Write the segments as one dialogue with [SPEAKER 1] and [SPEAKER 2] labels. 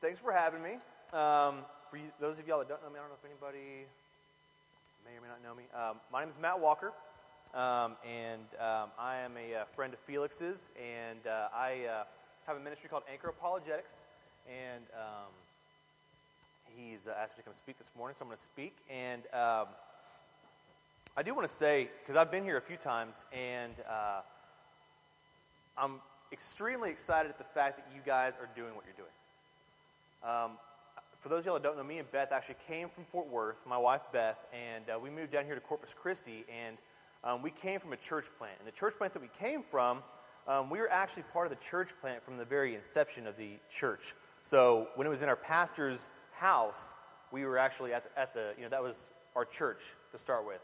[SPEAKER 1] thanks for having me. Um, for you, those of y'all that don't know me, I don't know if anybody may or may not know me. Um, my name is Matt Walker, um, and um, I am a, uh, friend of Felix's, and uh, I uh, have a ministry called Anchor Apologetics, and um, he's uh, asked me to come speak this morning, so I'm going to speak. And um, I do want to say, because I've been here a few times, and uh, I'm extremely excited at the fact that you guys are doing what you're doing. Um, for those of y'all that don't know, me and Beth actually came from Fort Worth, my wife Beth, and uh, we moved down here to Corpus Christi, and um, we came from a church plant. And the church plant that we came from, um, we were actually part of the church plant from the very inception of the church. So when it was in our pastor's house, we were actually at the, at the you know, that was our church to start with.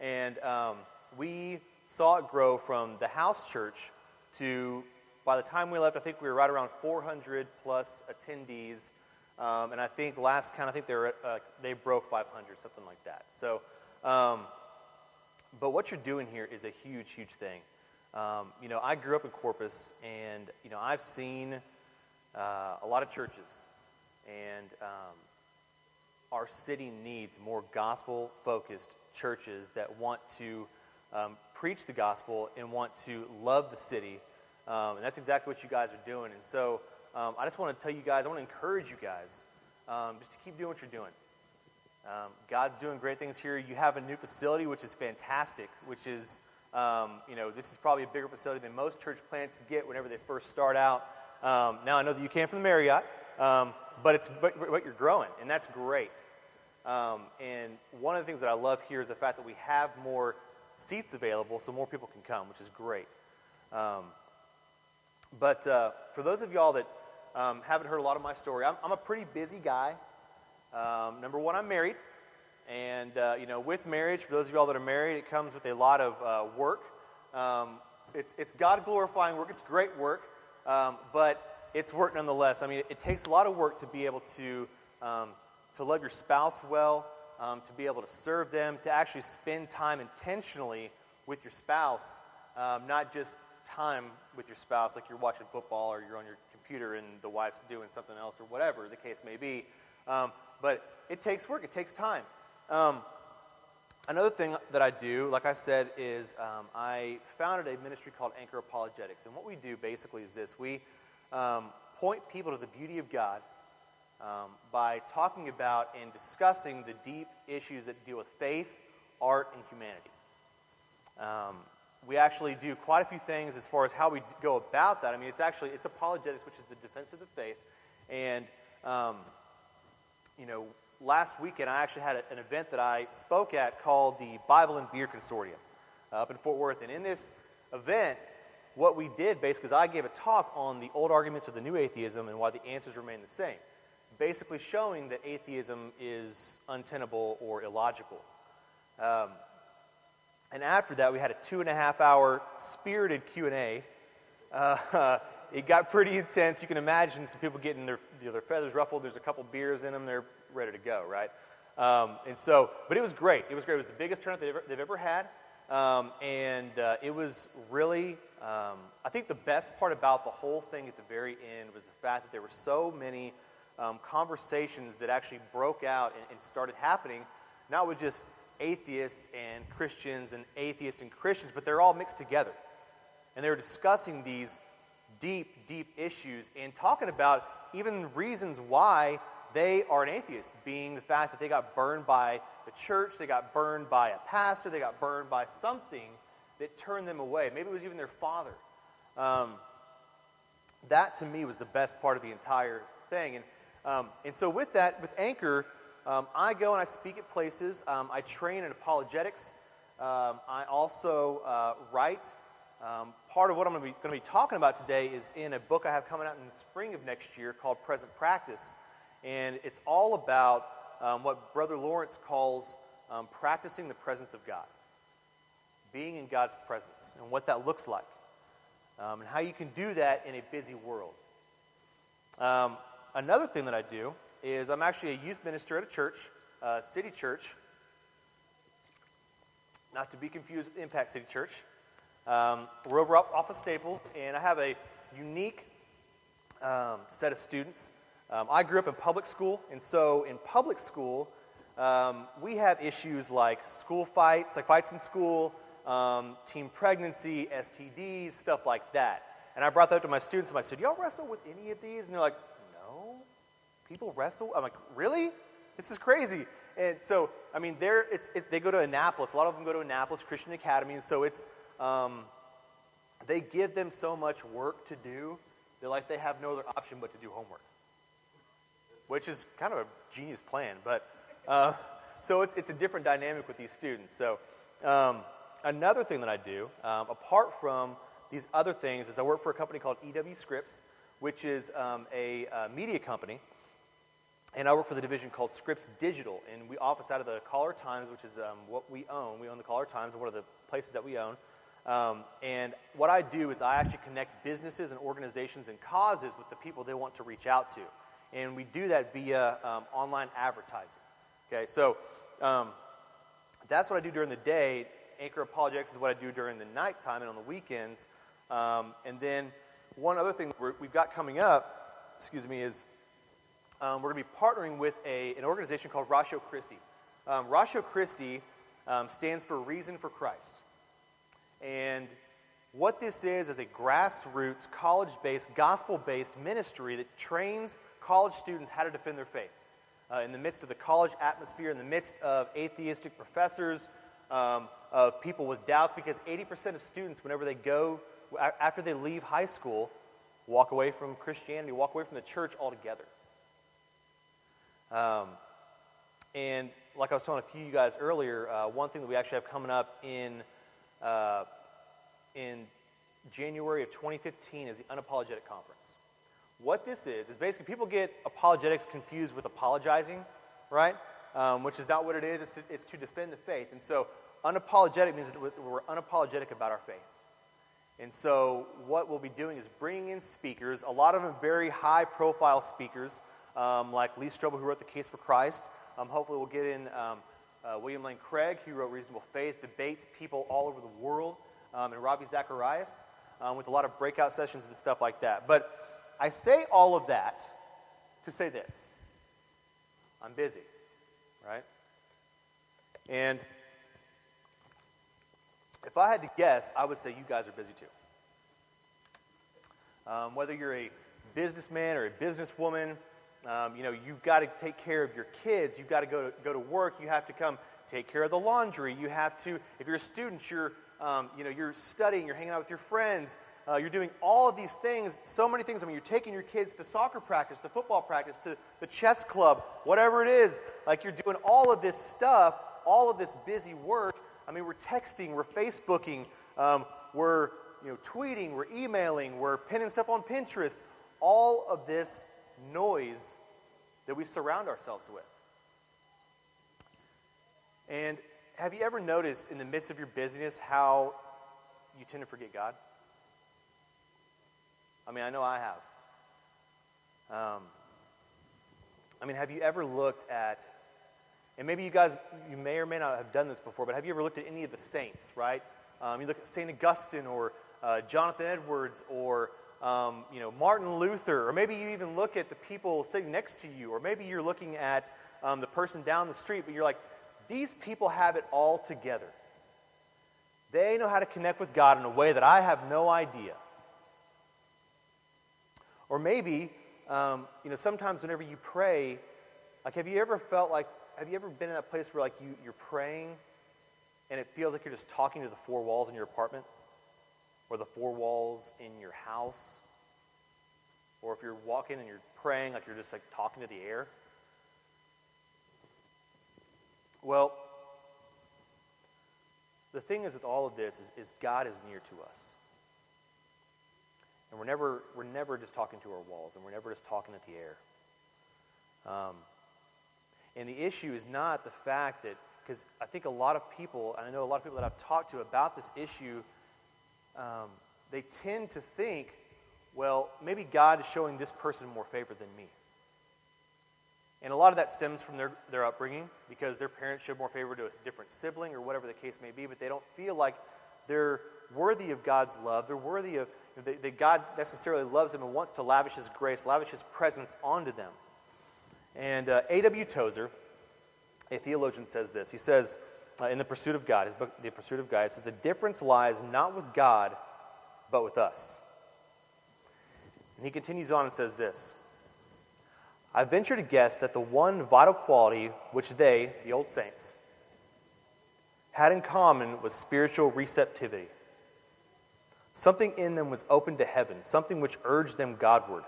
[SPEAKER 1] And um, we saw it grow from the house church to, by the time we left, I think we were right around 400 plus attendees um, and I think last count, I think they were uh, they broke 500, something like that. So, um, but what you're doing here is a huge, huge thing. Um, you know, I grew up in Corpus, and you know, I've seen uh, a lot of churches, and um, our city needs more gospel-focused churches that want to um, preach the gospel and want to love the city, um, and that's exactly what you guys are doing. And so um, I just want to tell you guys, I want to encourage you guys um, just to keep doing what you're doing. Um, God's doing great things here. You have a new facility, which is fantastic, which is, um, you know, this is probably a bigger facility than most church plants get whenever they first start out. Um, now, I know that you came from the Marriott, um, but, it's, but, but you're growing, and that's great. and one of the things that I love here is the fact that we have more seats available so more people can come, which is great. But uh, for those of y'all that um, haven't heard a lot of my story. I'm, I'm a pretty busy guy. Um, number one, I'm married. And, uh, you know, with marriage, for those of y'all that are married, it comes with a lot of uh, work. Um, it's, it's God glorifying work, it's great work, um, but it's work nonetheless. I mean, it, it, takes a lot of work to be able to, um, to love your spouse well, um, to be able to serve them, to actually spend time intentionally with your spouse, not just time with your spouse like you're watching football or you're on your computer and the wife's doing something else or whatever the case may be. Um, but it takes work, it takes time. Um, another thing that I do, like I said, is um, I founded a ministry called Anchor Apologetics. And what we do basically is this we um, point people to the beauty of God um, by talking about and discussing the deep issues that deal with faith, art, and humanity. We actually do quite a few things as far as how we go about that. I mean, it's actually it's apologetics, which is the defense of the faith. And um, you know, last weekend I actually had a, an event that I spoke at called the Bible and Beer Consortium uh, up in Fort Worth. And in this event, what we did basically is I gave a talk on the old arguments of the new atheism and why the answers remain the same, basically showing that atheism is untenable or illogical. Um, and after that, we had a two and a half hour spirited Q&A. Uh, it got pretty intense. You can imagine some people getting their, their feathers ruffled. There's a couple beers in them. They're ready to go, right? Um, and so, but it was great. It was great. It was the biggest turnout they've ever, they've ever had. Um, and uh, it was really, um, I think the best part about the whole thing at the very end was the fact that there were so many um, conversations that actually broke out and, and started happening, not with just atheists and Christians and atheists and Christians, but they're all mixed together. And they were discussing these deep, deep issues and talking about even reasons why they are an atheist, being the fact that they got burned by the church, they got burned by a pastor, they got burned by something that turned them away. Maybe it was even their father. Um, that to me was the best part of the entire thing. And, um, and so, with that, with Anchor, um, I go and I speak at places. Um, I train in apologetics. Um, I also uh, write. Um, part of what I'm going to be talking about today is in a book I have coming out in the spring of next year called Present Practice. And it's all about um, what Brother Lawrence calls um, practicing the presence of God, being in God's presence, and what that looks like, and how you can do that in a busy world. another thing that I do is I'm actually a youth minister at a church, uh, City Church, not to be confused with Impact City Church. Um, we're over off, of Staples, and I have a unique um, set of students. um, I grew up in public school, and so in public school, um, we have issues like school fights, like fights in school, um, teen pregnancy, STDs, stuff like that. And I brought that up to my students, and I said, Y'all wrestle with any of these? And they're like. People wrestle? I'm like, Really? This is crazy. And so, I mean, it's, it, they go to Annapolis. A lot of them go to Annapolis Christian Academy, and so it's, um, they give them so much work to do, they're like they have no other option but to do homework, which is kind of a genius plan. But uh, so it's, it's a different dynamic with these students. So um, another thing that I do, um, apart from these other things, is I work for a company called EW Scripps, which is um, a, a media company. And I work for the division called Scripps Digital, and we office out of the Caller Times, which is um, what we own. We own the Caller Times, one of the places that we own. Um, and what I do is I actually connect businesses and organizations and causes with the people they want to reach out to. And we do that via um, online advertising. Okay, so um, that's what I do during the day. Anchor Apologetics is what I do during the nighttime and on the weekends. Um, and then one other thing we have got coming up, excuse me, is um, we're going to be partnering with a, an organization called Ratio Christi. Um, Ratio Christi stands for Reason for Christ. And what this is is a grassroots, college based, gospel based ministry that trains college students how to defend their faith. Uh, in the midst of the college atmosphere, in the midst of atheistic professors, um, of people with doubts, because 80% of students, whenever they go, after they leave high school, walk away from Christianity, walk away from the church altogether. Um, and like I was telling a few of you guys earlier, uh, one thing that we actually have coming up in uh, in January of 2015 is the Unapologetic Conference. What this is, is basically people get apologetics confused with apologizing, right? Um, which is not what it is. It's to, it's to defend the faith. And so, unapologetic means that we're unapologetic about our faith. And so, what we'll be doing is bringing in speakers, a lot of them very high profile speakers, um, like Lee Strobel, who wrote The Case for Christ. Um, hopefully, we'll get in um, uh, William Lane Craig, who wrote Reasonable Faith, debates people all over the world, um, and Ravi Zacharias, um, with a lot of breakout sessions and stuff like that. But I say all of that to say this I'm busy, right? And if I had to guess, I would say you guys are busy too. Um, whether you're a businessman or a businesswoman, um, you know, you've got to take care of your kids. You've got to go to, go to work. You have to come take care of the laundry. You have to, if you're a student, you're, um, you know, you're studying, you're hanging out with your friends. Uh, you're doing all of these things, so many things. I mean, you're taking your kids to soccer practice, to football practice, to the chess club, whatever it is. Like you're doing all of this stuff, all of this busy work. I mean, we're texting, we're Facebooking, um, we're you know, tweeting, we're emailing, we're pinning stuff on Pinterest. All of this noise that we surround ourselves with. And have you ever noticed in the midst of your busyness how you tend to forget God? I mean, I know I have. Um, I mean, have you ever looked at, and maybe you guys, you may or may not have done this before, but have you ever looked at any of the saints, right? Um, you look at St. Augustine or uh, Jonathan Edwards or um, you know, Martin Luther, or maybe you even look at the people sitting next to you, or maybe you're looking at um, the person down the street, but you're like, these people have it all together. They know how to connect with God in a way that I have no idea. Or maybe, um, you know, sometimes whenever you pray, like, have you ever felt like, have you ever been in that place where, like, you, you're praying and it feels like you're just talking to the four walls in your apartment? Or the four walls in your house, or if you're walking and you're praying, like you're just like talking to the air. Well, the thing is with all of this is, is God is near to us. And we're never, we're never just talking to our walls, and we're never just talking at the air. Um, and the issue is not the fact that, because I think a lot of people, and I know a lot of people that I've talked to about this issue, um, they tend to think, well, maybe God is showing this person more favor than me. And a lot of that stems from their, their upbringing because their parents showed more favor to a different sibling or whatever the case may be, but they don't feel like they're worthy of God's love. They're worthy of, that, that God necessarily loves them and wants to lavish His grace, lavish His presence onto them. And uh, A.W. Tozer, a theologian, says this. He says, uh, in The Pursuit of God, his book, The Pursuit of God, he says, The difference lies not with God, but with us. And he continues on and says this I venture to guess that the one vital quality which they, the old saints, had in common was spiritual receptivity. Something in them was open to heaven, something which urged them Godward.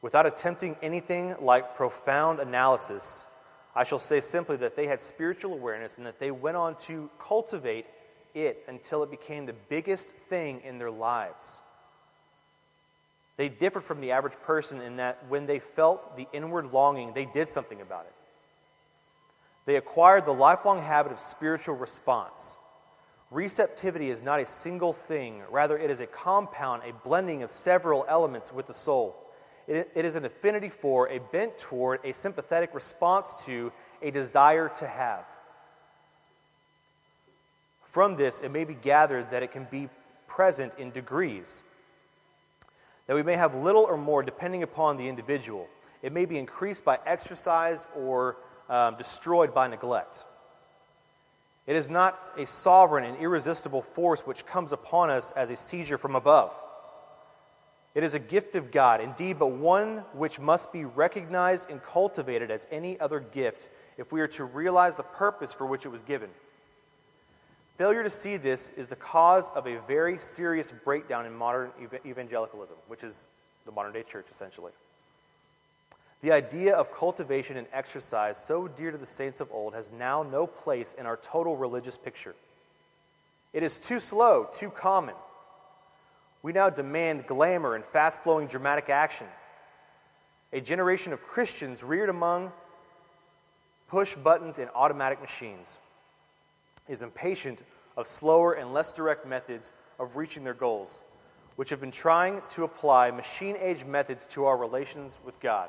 [SPEAKER 1] Without attempting anything like profound analysis, I shall say simply that they had spiritual awareness and that they went on to cultivate it until it became the biggest thing in their lives. They differed from the average person in that when they felt the inward longing, they did something about it. They acquired the lifelong habit of spiritual response. Receptivity is not a single thing, rather, it is a compound, a blending of several elements with the soul. It, it is an affinity for, a bent toward, a sympathetic response to, a desire to have. From this, it may be gathered that it can be present in degrees, that we may have little or more depending upon the individual. It may be increased by exercise or um, destroyed by neglect. It is not a sovereign and irresistible force which comes upon us as a seizure from above. It is a gift of God, indeed, but one which must be recognized and cultivated as any other gift if we are to realize the purpose for which it was given. Failure to see this is the cause of a very serious breakdown in modern evangelicalism, which is the modern day church, essentially. The idea of cultivation and exercise, so dear to the saints of old, has now no place in our total religious picture. It is too slow, too common. We now demand glamour and fast flowing dramatic action. A generation of Christians reared among push buttons and automatic machines is impatient of slower and less direct methods of reaching their goals, which have been trying to apply machine age methods to our relations with God.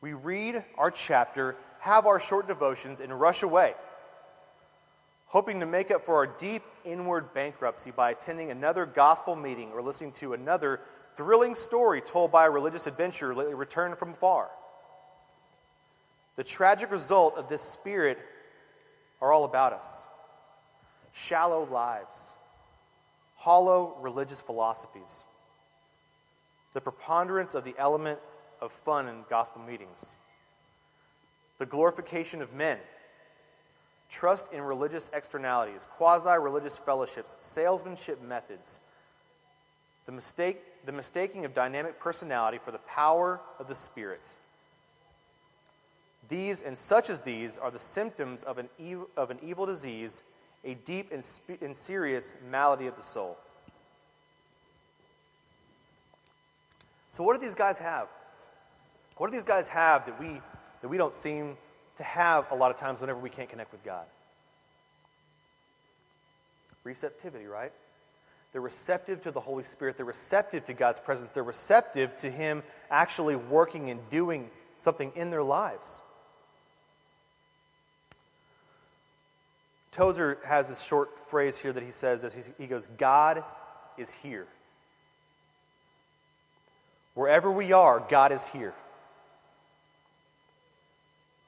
[SPEAKER 1] We read our chapter, have our short devotions, and rush away, hoping to make up for our deep inward bankruptcy by attending another gospel meeting or listening to another thrilling story told by a religious adventurer lately returned from far. The tragic result of this spirit are all about us shallow lives, hollow religious philosophies, the preponderance of the element of fun in gospel meetings, the glorification of men, trust in religious externalities, quasi religious fellowships, salesmanship methods, the, mistake, the mistaking of dynamic personality for the power of the Spirit. These and such as these are the symptoms of an, ev- of an evil disease, a deep and, and serious malady of the soul. So, what do these guys have? What do these guys have that we, that we don't seem to have a lot of times whenever we can't connect with God? Receptivity, right? They're receptive to the Holy Spirit. They're receptive to God's presence. They're receptive to Him actually working and doing something in their lives. Tozer has this short phrase here that he says as he goes, God is here. Wherever we are, God is here.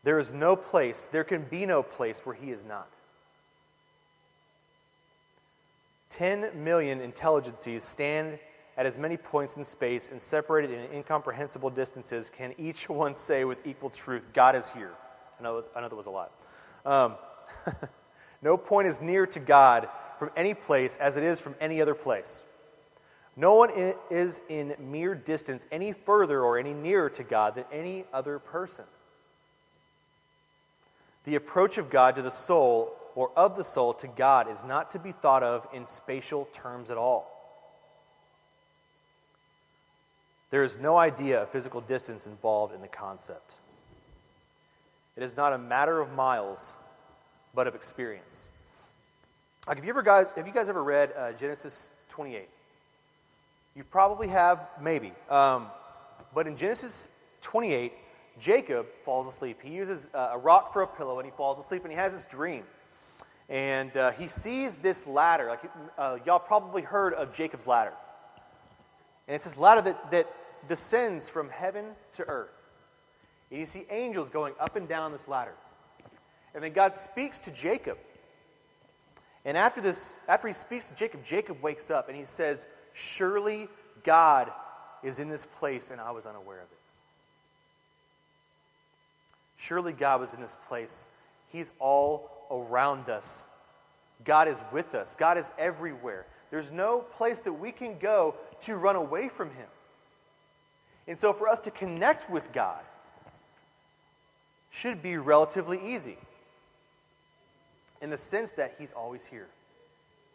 [SPEAKER 1] There is no place, there can be no place where he is not. 10 million intelligences stand at as many points in space and separated in incomprehensible distances. Can each one say with equal truth, God is here? I know, I know that was a lot. Um, no point is near to God from any place as it is from any other place. No one is in mere distance any further or any nearer to God than any other person. The approach of God to the soul, or of the soul to God, is not to be thought of in spatial terms at all. There is no idea of physical distance involved in the concept. It is not a matter of miles, but of experience. Like, have you ever guys, have you guys ever read uh, Genesis 28? You probably have, maybe. Um, but in Genesis 28, Jacob falls asleep. He uses a rock for a pillow and he falls asleep and he has this dream. And uh, he sees this ladder. Like uh, y'all probably heard of Jacob's ladder. And it's this ladder that, that descends from heaven to earth. And you see angels going up and down this ladder. And then God speaks to Jacob. And after this, after he speaks to Jacob, Jacob wakes up and he says, Surely God is in this place and I was unaware of it. Surely God was in this place. He's all around us. God is with us. God is everywhere. There's no place that we can go to run away from Him. And so, for us to connect with God should be relatively easy in the sense that He's always here,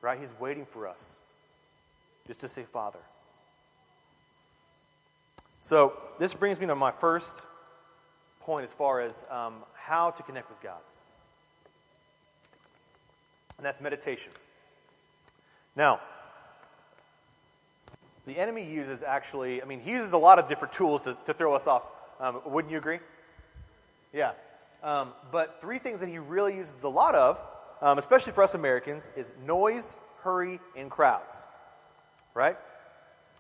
[SPEAKER 1] right? He's waiting for us just to say, Father. So, this brings me to my first point as far as um, how to connect with God, and that's meditation. Now, the enemy uses actually, I mean, he uses a lot of different tools to, to throw us off. Um, wouldn't you agree? Yeah. Um, but three things that he really uses a lot of, um, especially for us Americans, is noise, hurry, and crowds. Right?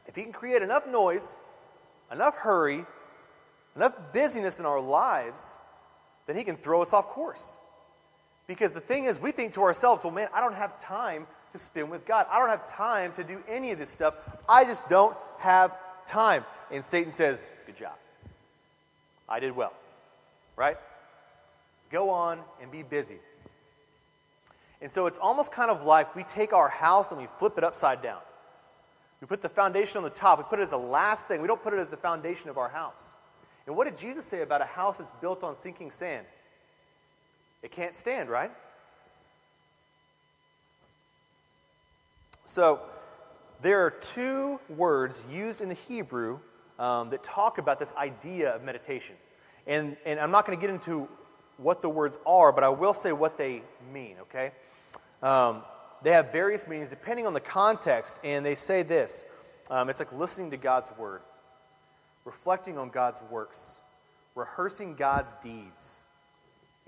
[SPEAKER 1] If he can create enough noise, enough hurry, enough busyness in our lives, then he can throw us off course. Because the thing is, we think to ourselves, well, man, I don't have time to spend with God. I don't have time to do any of this stuff. I just don't have time. And Satan says, Good job. I did well. Right? Go on and be busy. And so it's almost kind of like we take our house and we flip it upside down. We put the foundation on the top. We put it as the last thing. We don't put it as the foundation of our house. And what did Jesus say about a house that's built on sinking sand? It can't stand, right? So, there are two words used in the Hebrew um, that talk about this idea of meditation. And, and I'm not going to get into what the words are, but I will say what they mean, okay? Um, they have various meanings depending on the context, and they say this um, it's like listening to God's word, reflecting on God's works, rehearsing God's deeds,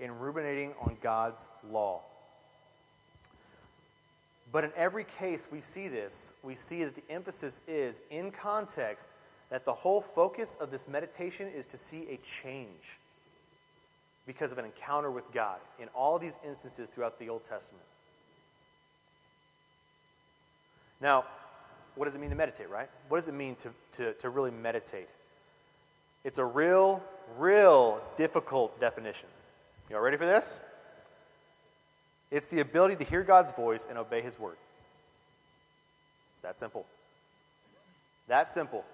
[SPEAKER 1] and ruminating on God's law. But in every case we see this, we see that the emphasis is, in context, that the whole focus of this meditation is to see a change because of an encounter with God in all of these instances throughout the Old Testament. Now, what does it mean to meditate, right? What does it mean to, to, to really meditate? It's a real, real difficult definition. You all ready for this? It's the ability to hear God's voice and obey His word. It's that simple. That simple.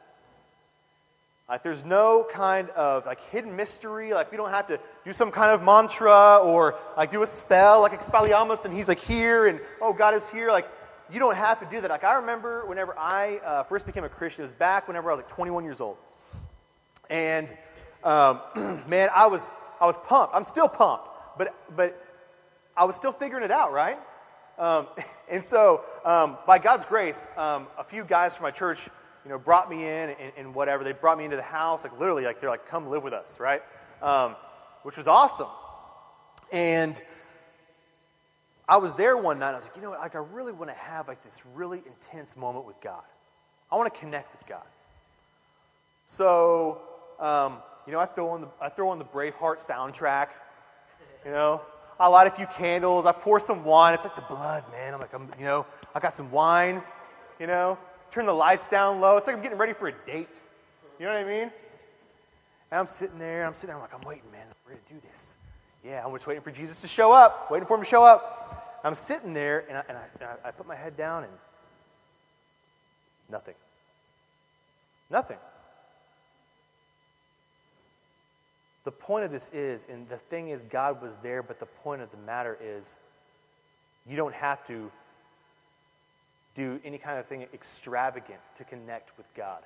[SPEAKER 1] Like there's no kind of like hidden mystery. Like we don't have to do some kind of mantra or like do a spell like Expelliarmus and he's like here and oh God is here. Like you don't have to do that. Like I remember whenever I uh, first became a Christian, it was back whenever I was like 21 years old, and um, man, I was I was pumped. I'm still pumped, but but I was still figuring it out, right? Um, and so, um, by God's grace, um, a few guys from my church, you know, brought me in and, and, whatever. They brought me into the house, like literally, like they're like, "Come live with us," right? Um, which was awesome. And I was there one night. I was like, you know what? Like, I really want to have like this really intense moment with God. I want to connect with God. So, um, you know, I throw on the I throw on the Braveheart soundtrack. You know, I light a few candles. I pour some wine. It's like the blood, man. I'm like, I'm, you know, I got some wine. You know, turn the lights down low. It's like I'm getting ready for a date. You know what I mean? And I'm sitting there. I'm sitting there. I'm like, I'm waiting, man. We're gonna do this. Yeah, I'm just waiting for Jesus to show up. Waiting for him to show up. I'm sitting there, and I, and I, and I put my head down, and nothing. Nothing. The point of this is, and the thing is, God was there, but the point of the matter is, you don't have to do any kind of thing extravagant to connect with God.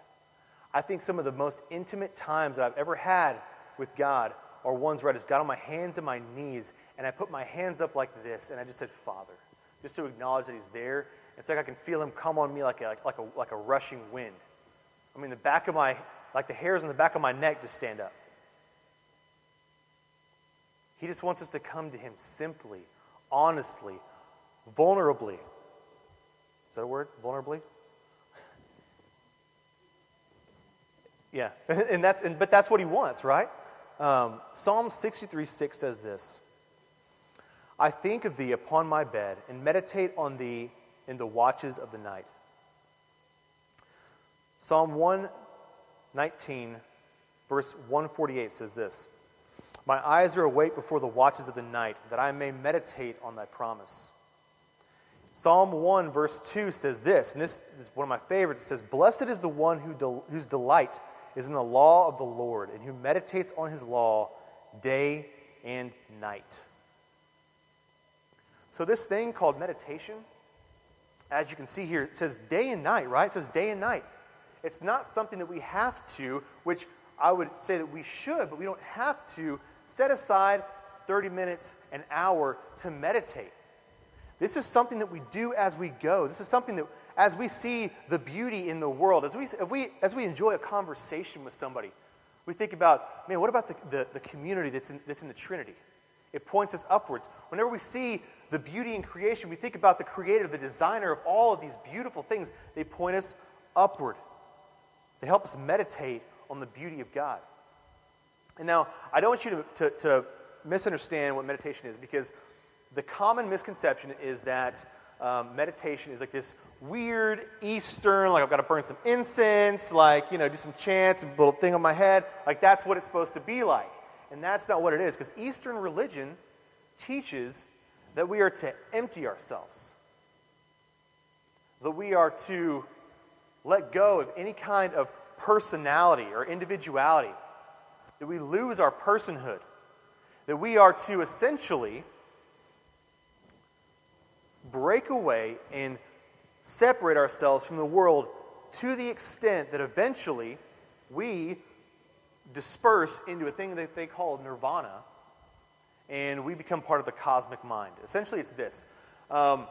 [SPEAKER 1] I think some of the most intimate times that I've ever had with God are ones where I just got on my hands and my knees and I put my hands up like this and I just said, Father, just to acknowledge that He's there. It's like I can feel Him come on me like a, like, a, like a rushing wind. I mean, the back of my, like the hairs on the back of my neck just stand up. He just wants us to come to Him simply, honestly, vulnerably. Is that a word? Vulnerably? yeah, and that's, and, but that's what he wants, right? Um, Psalm 63 6 says this I think of thee upon my bed and meditate on thee in the watches of the night. Psalm 119, verse 148 says this My eyes are awake before the watches of the night, that I may meditate on thy promise. Psalm 1, verse 2 says this, and this is one of my favorites. It says, Blessed is the one who del- whose delight is in the law of the Lord, and who meditates on his law day and night. So, this thing called meditation, as you can see here, it says day and night, right? It says day and night. It's not something that we have to, which I would say that we should, but we don't have to set aside 30 minutes, an hour to meditate. This is something that we do as we go. This is something that as we see the beauty in the world, as we, we, as we enjoy a conversation with somebody, we think about, man, what about the, the, the community that's in, that's in the Trinity? It points us upwards. Whenever we see the beauty in creation, we think about the creator, the designer of all of these beautiful things. They point us upward. They help us meditate on the beauty of God. And now, I don't want you to, to, to misunderstand what meditation is because the common misconception is that um, meditation is like this weird Eastern, like I've got to burn some incense, like, you know, do some chants, a little thing on my head. Like that's what it's supposed to be like. And that's not what it is, because Eastern religion teaches that we are to empty ourselves, that we are to let go of any kind of personality or individuality, that we lose our personhood, that we are to essentially break away and separate ourselves from the world to the extent that eventually we disperse into a thing that they call nirvana and we become part of the cosmic mind. Essentially, it's this um,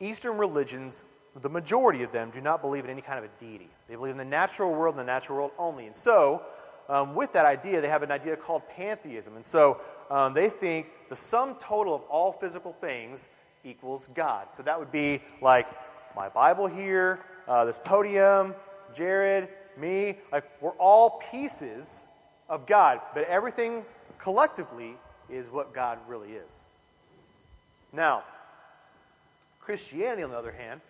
[SPEAKER 1] Eastern religions, the majority of them, do not believe in any kind of a deity. They believe in the natural world and the natural world only. And so, um, with that idea, they have an idea called pantheism. And so, um, they think the sum total of all physical things equals God. So that would be like my Bible here, uh, this podium, Jared, me. Like we're all pieces of God, but everything collectively is what God really is. Now, Christianity, on the other hand,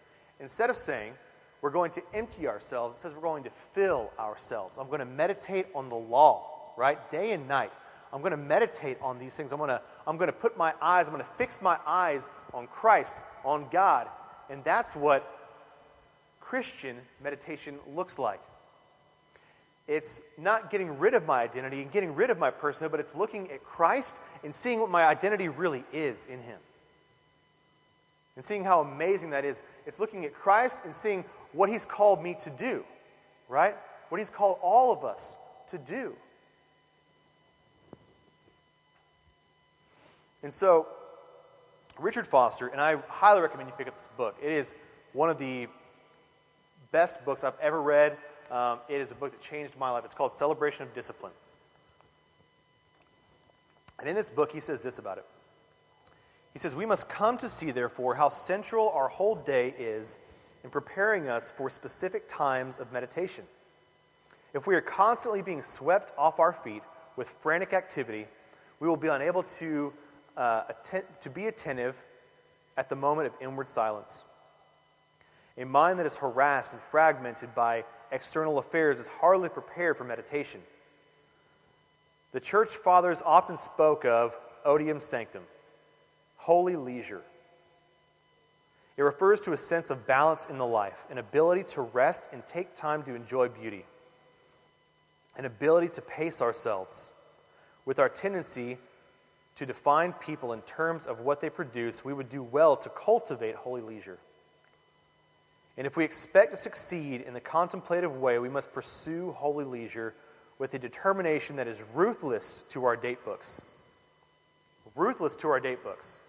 [SPEAKER 1] instead of saying we're going to empty ourselves, it says we're going to fill ourselves. I'm going to meditate on the law, right? Day and night. I'm going to meditate on these things. I'm going to, I'm going to put my eyes, I'm going to fix my eyes on Christ, on God. And that's what Christian meditation looks like. It's not getting rid of my identity and getting rid of my personhood, but it's looking at Christ and seeing what my identity really is in Him. And seeing how amazing that is. It's looking at Christ and seeing what He's called me to do, right? What He's called all of us to do. And so, Richard Foster, and I highly recommend you pick up this book. It is one of the best books I've ever read. Um, it is a book that changed my life. It's called Celebration of Discipline. And in this book, he says this about it. He says, We must come to see, therefore, how central our whole day is in preparing us for specific times of meditation. If we are constantly being swept off our feet with frantic activity, we will be unable to uh, atten- to be attentive at the moment of inward silence. A mind that is harassed and fragmented by external affairs is hardly prepared for meditation. The church fathers often spoke of otium sanctum, holy leisure. It refers to a sense of balance in the life, an ability to rest and take time to enjoy beauty, an ability to pace ourselves with our tendency to define people in terms of what they produce, we would do well to cultivate holy leisure. And if we expect to succeed in the contemplative way, we must pursue holy leisure with a determination that is ruthless to our date books. Ruthless to our date books.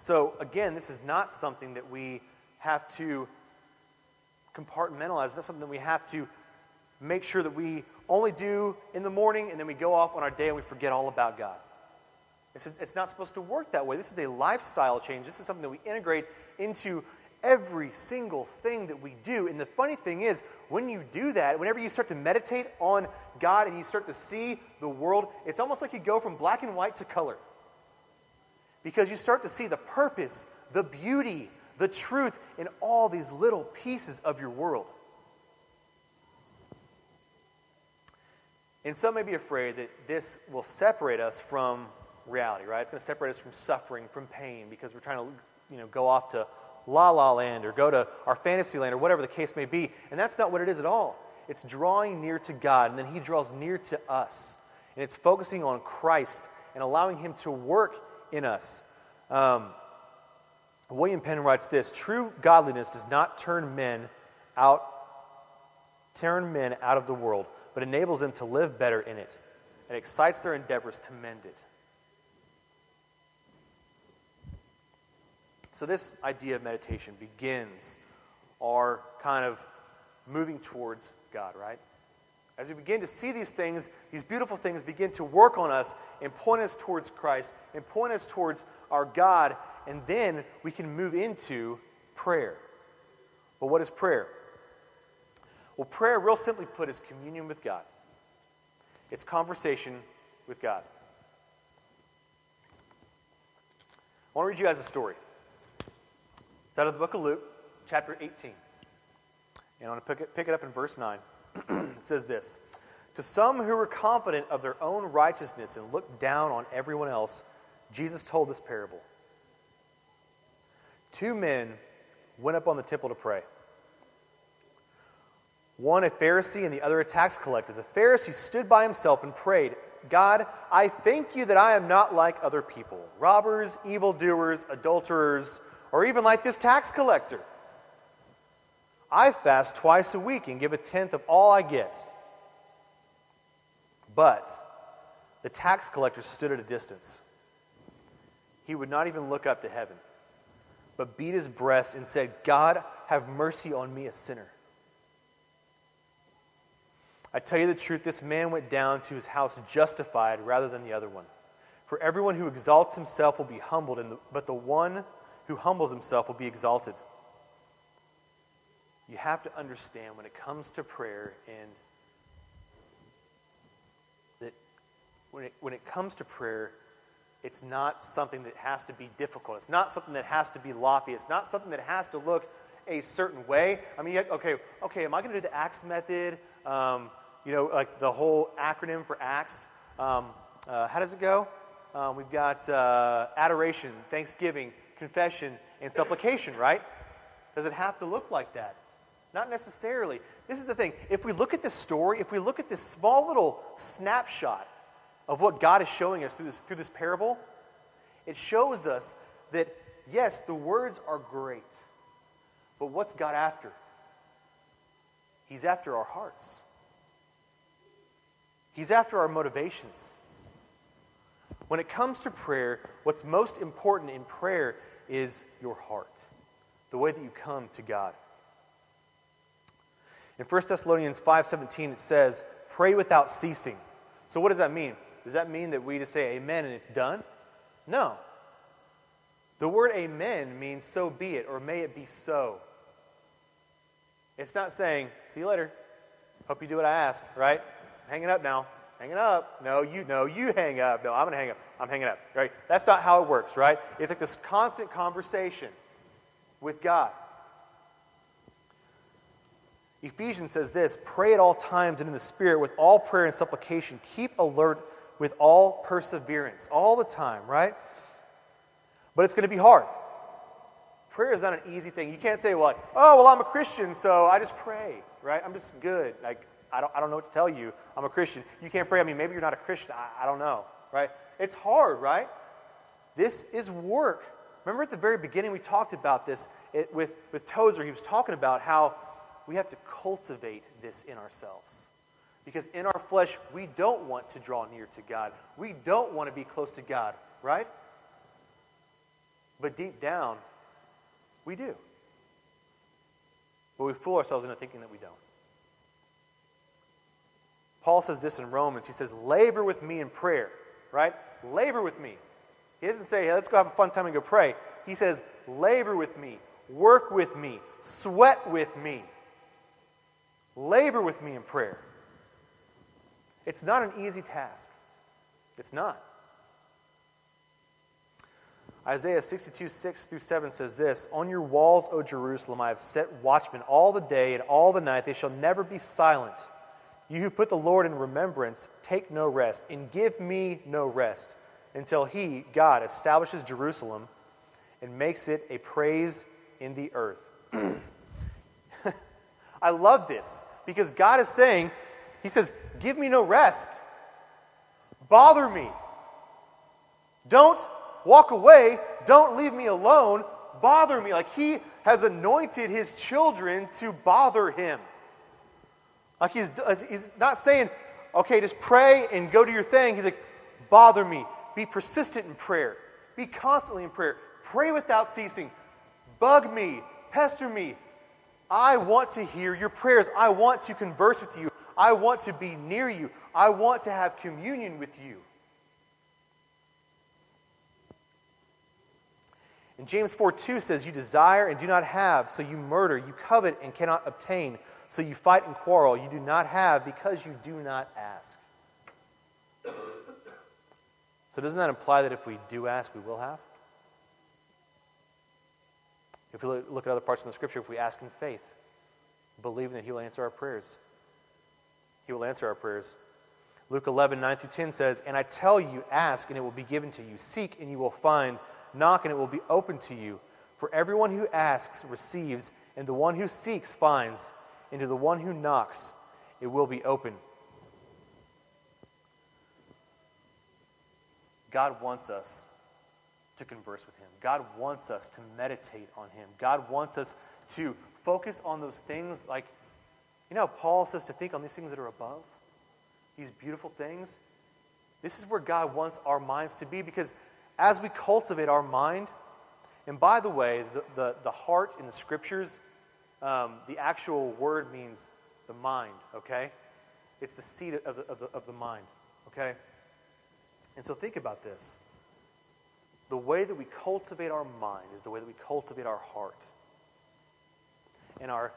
[SPEAKER 1] So, again, this is not something that we have to compartmentalize. It's not something that we have to make sure that we only do in the morning and then we go off on our day and we forget all about God. It's, it's not supposed to work that way. This is a lifestyle change. This is something that we integrate into every single thing that we do. And the funny thing is, when you do that, whenever you start to meditate on God and you start to see the world, it's almost like you go from black and white to color. Because you start to see the purpose, the beauty, the truth in all these little pieces of your world. And some may be afraid that this will separate us from reality, right? It's going to separate us from suffering, from pain, because we're trying to, you know, go off to la la land or go to our fantasy land or whatever the case may be. And that's not what it is at all. It's drawing near to God, and then He draws near to us. And it's focusing on Christ and allowing Him to work in us. Um, William Penn writes this True godliness does not turn men out, turn men out of the world, but enables them to live better in it and excites their endeavors to mend it. So, this idea of meditation begins our kind of moving towards God, right? As we begin to see these things, these beautiful things begin to work on us and point us towards Christ and point us towards our God, and then we can move into prayer. But what is prayer? Well, prayer, real simply put, is communion with God, it's conversation with God. I want to read you guys a story. It's out of the book of Luke, chapter 18. And I want to pick it, pick it up in verse 9. it says this To some who were confident of their own righteousness and looked down on everyone else, Jesus told this parable. Two men went up on the temple to pray. One a Pharisee and the other a tax collector. The Pharisee stood by himself and prayed, God, I thank you that I am not like other people robbers, evildoers, adulterers, or even like this tax collector. I fast twice a week and give a tenth of all I get. But the tax collector stood at a distance. He would not even look up to heaven, but beat his breast and said, God, have mercy on me, a sinner. I tell you the truth, this man went down to his house justified rather than the other one. For everyone who exalts himself will be humbled, but the one who humbles himself will be exalted. You have to understand when it comes to prayer and that when it, when it comes to prayer, it's not something that has to be difficult. It's not something that has to be lofty. It's not something that has to look a certain way. I mean, okay, okay, am I going to do the ACTS method? Um, you know, like the whole acronym for ACTS. Um, uh, how does it go? Um, we've got uh, adoration, thanksgiving, confession, and supplication, right? Does it have to look like that? Not necessarily. This is the thing. If we look at this story, if we look at this small little snapshot of what God is showing us through this, through this parable, it shows us that, yes, the words are great, but what's God after? He's after our hearts, He's after our motivations. When it comes to prayer, what's most important in prayer is your heart, the way that you come to God. In 1 Thessalonians 5:17 it says, "Pray without ceasing." So what does that mean? Does that mean that we just say amen and it's done? No. The word amen means so be it or may it be so. It's not saying, "See you later. Hope you do what I ask," right? hanging up now. Hanging up. No, you no, you hang up. No, I'm gonna hang up. I'm hanging up. Right? That's not how it works, right? It's like this constant conversation with God. Ephesians says this pray at all times and in the Spirit with all prayer and supplication. Keep alert with all perseverance, all the time, right? But it's going to be hard. Prayer is not an easy thing. You can't say, well, oh, well, I'm a Christian, so I just pray, right? I'm just good. Like, I don't, I don't know what to tell you. I'm a Christian. You can't pray. I mean, maybe you're not a Christian. I, I don't know, right? It's hard, right? This is work. Remember at the very beginning, we talked about this it, with, with Tozer. He was talking about how we have to cultivate this in ourselves. Because in our flesh, we don't want to draw near to God. We don't want to be close to God, right? But deep down, we do. But we fool ourselves into thinking that we don't. Paul says this in Romans. He says, labor with me in prayer, right? Labor with me. He doesn't say, hey, let's go have a fun time and go pray. He says, labor with me, work with me, sweat with me, labor with me in prayer. It's not an easy task. It's not. Isaiah 62, 6 through 7 says this On your walls, O Jerusalem, I have set watchmen all the day and all the night. They shall never be silent. You who put the Lord in remembrance, take no rest, and give me no rest until He, God, establishes Jerusalem and makes it a praise in the earth. I love this because God is saying, He says, Give me no rest. Bother me. Don't walk away. Don't leave me alone. Bother me. Like He has anointed His children to bother Him. Like He's, he's not saying, okay, just pray and go to your thing. He's like, bother me. Be persistent in prayer. Be constantly in prayer. Pray without ceasing. Bug me. Pester me. I want to hear your prayers. I want to converse with you. I want to be near you. I want to have communion with you. And James 4 2 says, You desire and do not have, so you murder. You covet and cannot obtain, so you fight and quarrel. You do not have because you do not ask. So, doesn't that imply that if we do ask, we will have? If we look at other parts of the scripture, if we ask in faith, believing that He will answer our prayers, He will answer our prayers. Luke 11, 9 through 10 says, And I tell you, ask, and it will be given to you. Seek, and you will find. Knock, and it will be open to you. For everyone who asks receives, and the one who seeks finds, and to the one who knocks it will be open. God wants us to converse with Him. God wants us to meditate on Him. God wants us to focus on those things like, you know, Paul says to think on these things that are above, these beautiful things. This is where God wants our minds to be because as we cultivate our mind, and by the way, the, the, the heart in the scriptures, um, the actual word means the mind, okay? It's the seat of the, of the, of the mind, okay? And so think about this. The way that we cultivate our mind is the way that we cultivate our heart. And our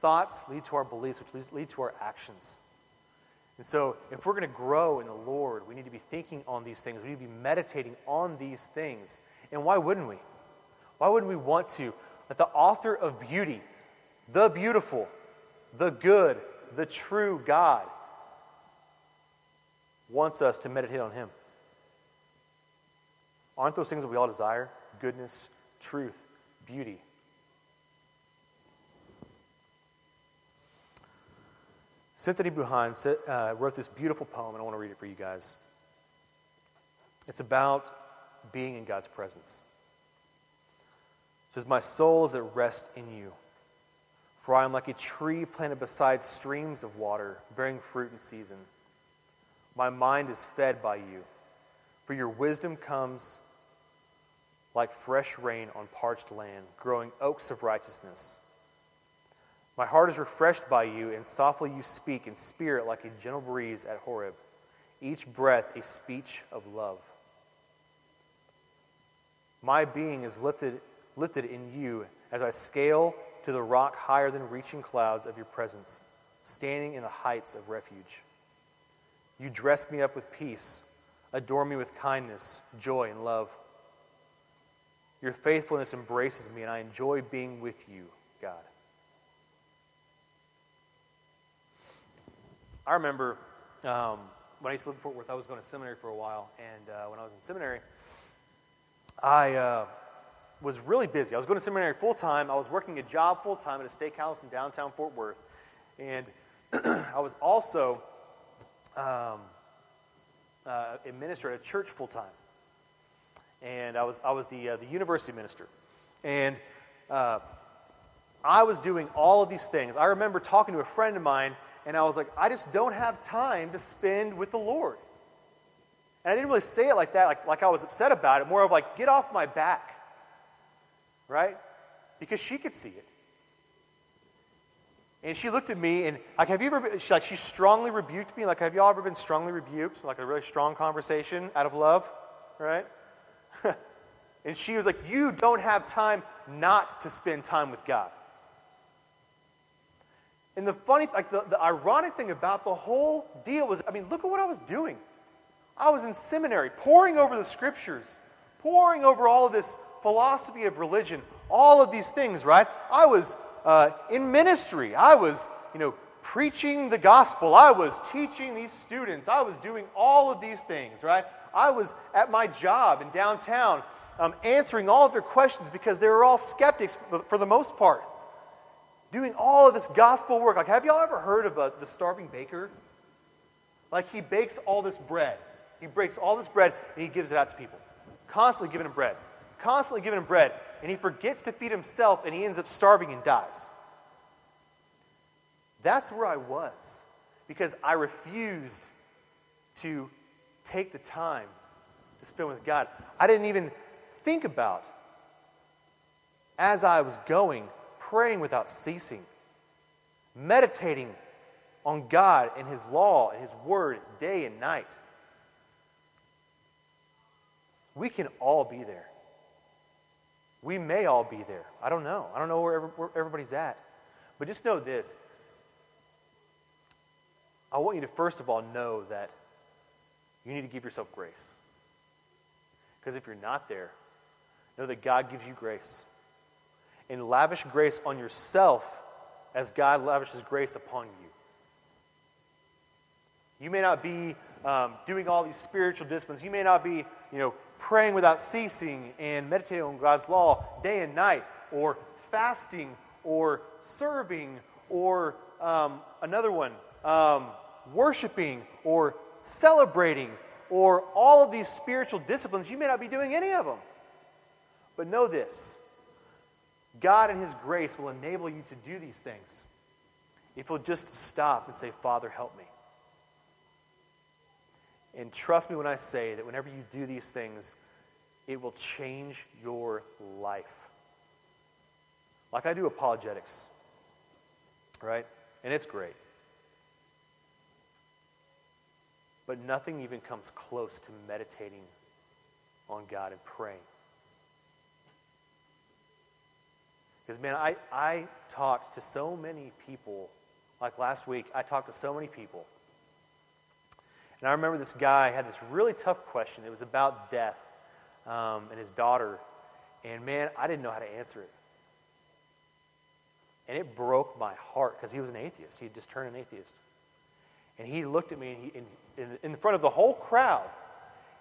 [SPEAKER 1] thoughts lead to our beliefs, which lead to our actions. And so, if we're going to grow in the Lord, we need to be thinking on these things. We need to be meditating on these things. And why wouldn't we? Why wouldn't we want to? That the author of beauty, the beautiful, the good, the true God, wants us to meditate on Him. Aren't those things that we all desire? Goodness, truth, beauty. Cynthia Buhan uh, wrote this beautiful poem, and I want to read it for you guys. It's about being in God's presence. It says, My soul is at rest in you, for I am like a tree planted beside streams of water, bearing fruit in season. My mind is fed by you, for your wisdom comes like fresh rain on parched land, growing oaks of righteousness. My heart is refreshed by you, and softly you speak in spirit like a gentle breeze at Horeb, each breath a speech of love. My being is lifted, lifted in you as I scale to the rock higher than reaching clouds of your presence, standing in the heights of refuge. You dress me up with peace, adorn me with kindness, joy, and love. Your faithfulness embraces me, and I enjoy being with you, God. I remember um, when I used to live in Fort Worth, I was going to seminary for a while, and uh, when I was in seminary, I uh, was really busy. I was going to seminary full time. I was working a job full time at a steakhouse in downtown Fort Worth, and I was also um, uh, a minister at a church full time and I was, I was the, uh, the university minister. And uh, I was doing all of these things. I remember talking to a friend of mine, and I was like, I just don't have time to spend with the Lord. And I didn't really say it like that, like, like I was upset about it, more of like, get off my back, right? Because she could see it. And she looked at me and like, have you ever been, she, like she strongly rebuked me? Like, have y'all ever been strongly rebuked? Like a really strong conversation out of love, right? and she was like, You don't have time not to spend time with God. And the funny, like the, the ironic thing about the whole deal was, I mean, look at what I was doing. I was in seminary, poring over the scriptures, poring over all of this philosophy of religion, all of these things, right? I was uh, in ministry. I was, you know, preaching the gospel. I was teaching these students. I was doing all of these things, right? I was at my job in downtown um, answering all of their questions because they were all skeptics for, for the most part doing all of this gospel work. Like, have y'all ever heard of a, uh, the starving baker? Like, he bakes all this bread. He breaks all this bread and he gives it out to people. Constantly giving them bread. Constantly giving them bread. And he forgets to feed himself and he ends up starving and dies. That's where I was because I refused to take the time to spend with God. I didn't even think about as I was going praying without ceasing, meditating on God and His law and His word day and night. We can all be there. We may all be there. I don't know. I don't know where, everybody's at. But just know this. I want you to first of all know that you need to give yourself grace. Because if you're not there, know that God gives you grace and lavish grace on yourself as God lavishes grace upon you. You may not be um, doing all these spiritual disciplines. You may not be, you know, praying without ceasing and meditating on God's law day and night, or fasting, or serving, or um, another one, um, worshiping, or celebrating, or all of these spiritual disciplines. You may not be doing any of them. But know this God and His grace will enable you to do these things if you'll just stop and say, Father, help me. And trust me when I say that whenever you do these things, it will change your life. Like I do apologetics, right? And it's great. But nothing even comes close to meditating on God and praying. Because, man, I, I talked to so many people. Like last week, I talked to so many people. And I remember this guy had this really tough question. It was about death um, and his daughter. And, man, I didn't know how to answer it. And it broke my heart because he was an atheist. He had just turned an atheist. And he looked at me and he, in, in front of the whole crowd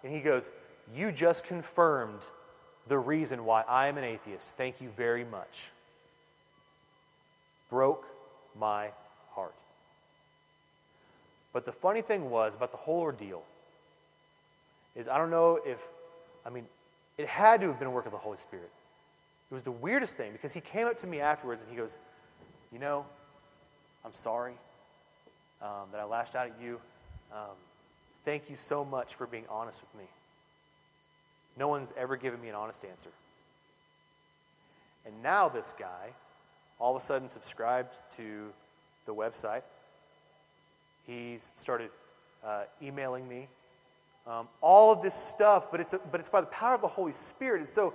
[SPEAKER 1] and he goes, You just confirmed the reason why I am an atheist. Thank you very much broke my heart. But the funny thing was about the whole ordeal is I don't know if, I mean, it had to have been a work of the Holy Spirit. It was the weirdest thing because he came up to me afterwards and he goes, You know, I'm sorry um, that I lashed out at you. Um, thank you so much for being honest with me. No one's ever given me an honest answer. And now this guy all of a sudden subscribed to the website. He's started uh, emailing me. Um, all of this stuff, but it's, a, but it's by the power of the Holy Spirit. And so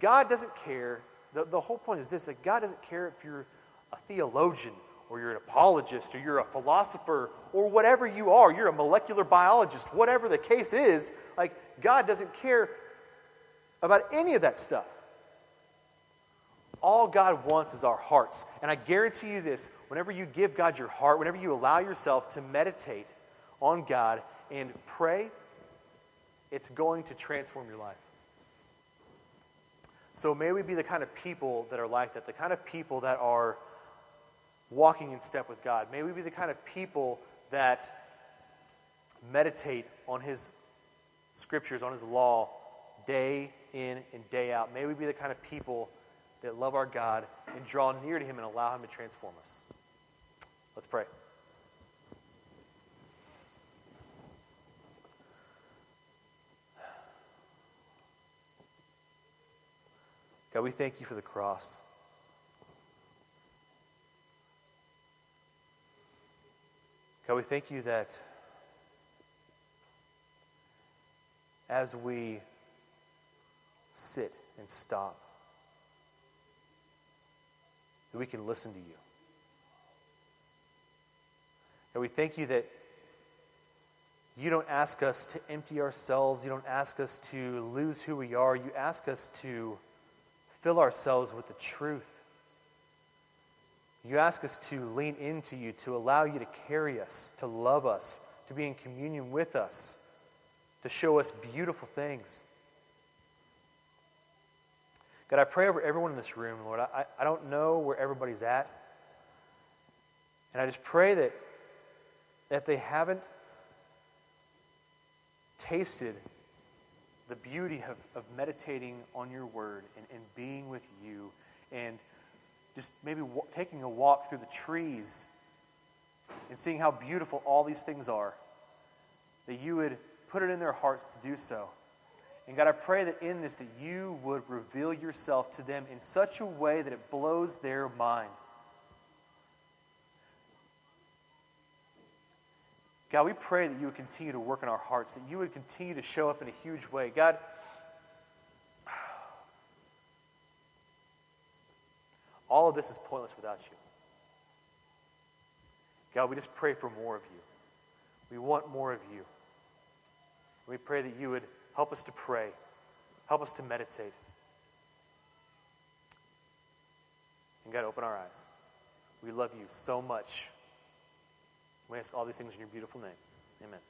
[SPEAKER 1] God doesn't care. The, the whole point is this that God doesn't care if you're a theologian or you're an apologist or you're a philosopher or whatever you are. You're a molecular biologist, whatever the case is. Like, God doesn't care about any of that stuff. All God wants is our hearts. And I guarantee you this whenever you give God your heart, whenever you allow yourself to meditate on God and pray, it's going to transform your life. So may we be the kind of people that are like that, the kind of people that are walking in step with God. May we be the kind of people that meditate on His scriptures, on His law, day in and day out. May we be the kind of people that love our God and draw near to Him and allow Him to transform us. Let's pray. God, we thank you for the cross. God, we thank you that as we sit and stop. That we can listen to you. And we thank you that you don't ask us to empty ourselves. You don't ask us to lose who we are. You ask us to fill ourselves with the truth. You ask us to lean into you, to allow you to carry us, to love us, to be in communion with us, to show us beautiful things. God, I pray over everyone in this room, Lord. I, I don't know where everybody's at. And I just pray that if they haven't tasted the beauty of, of meditating on your word and, and being with you and just maybe w- taking a walk through the trees and seeing how beautiful all these things are, that you would put it in their hearts to do so. And God, I pray that in this, that you would reveal yourself to them in such a way that it blows their mind. God, we pray that you would continue to work in our hearts, that you would continue to show up in a huge way. God, all of this is pointless without you. God, we just pray for more of you. We want more of you. We pray that you would help us to pray, help us to meditate. And God, open our eyes. We love you so much. We ask all these things in your beautiful name. Amen.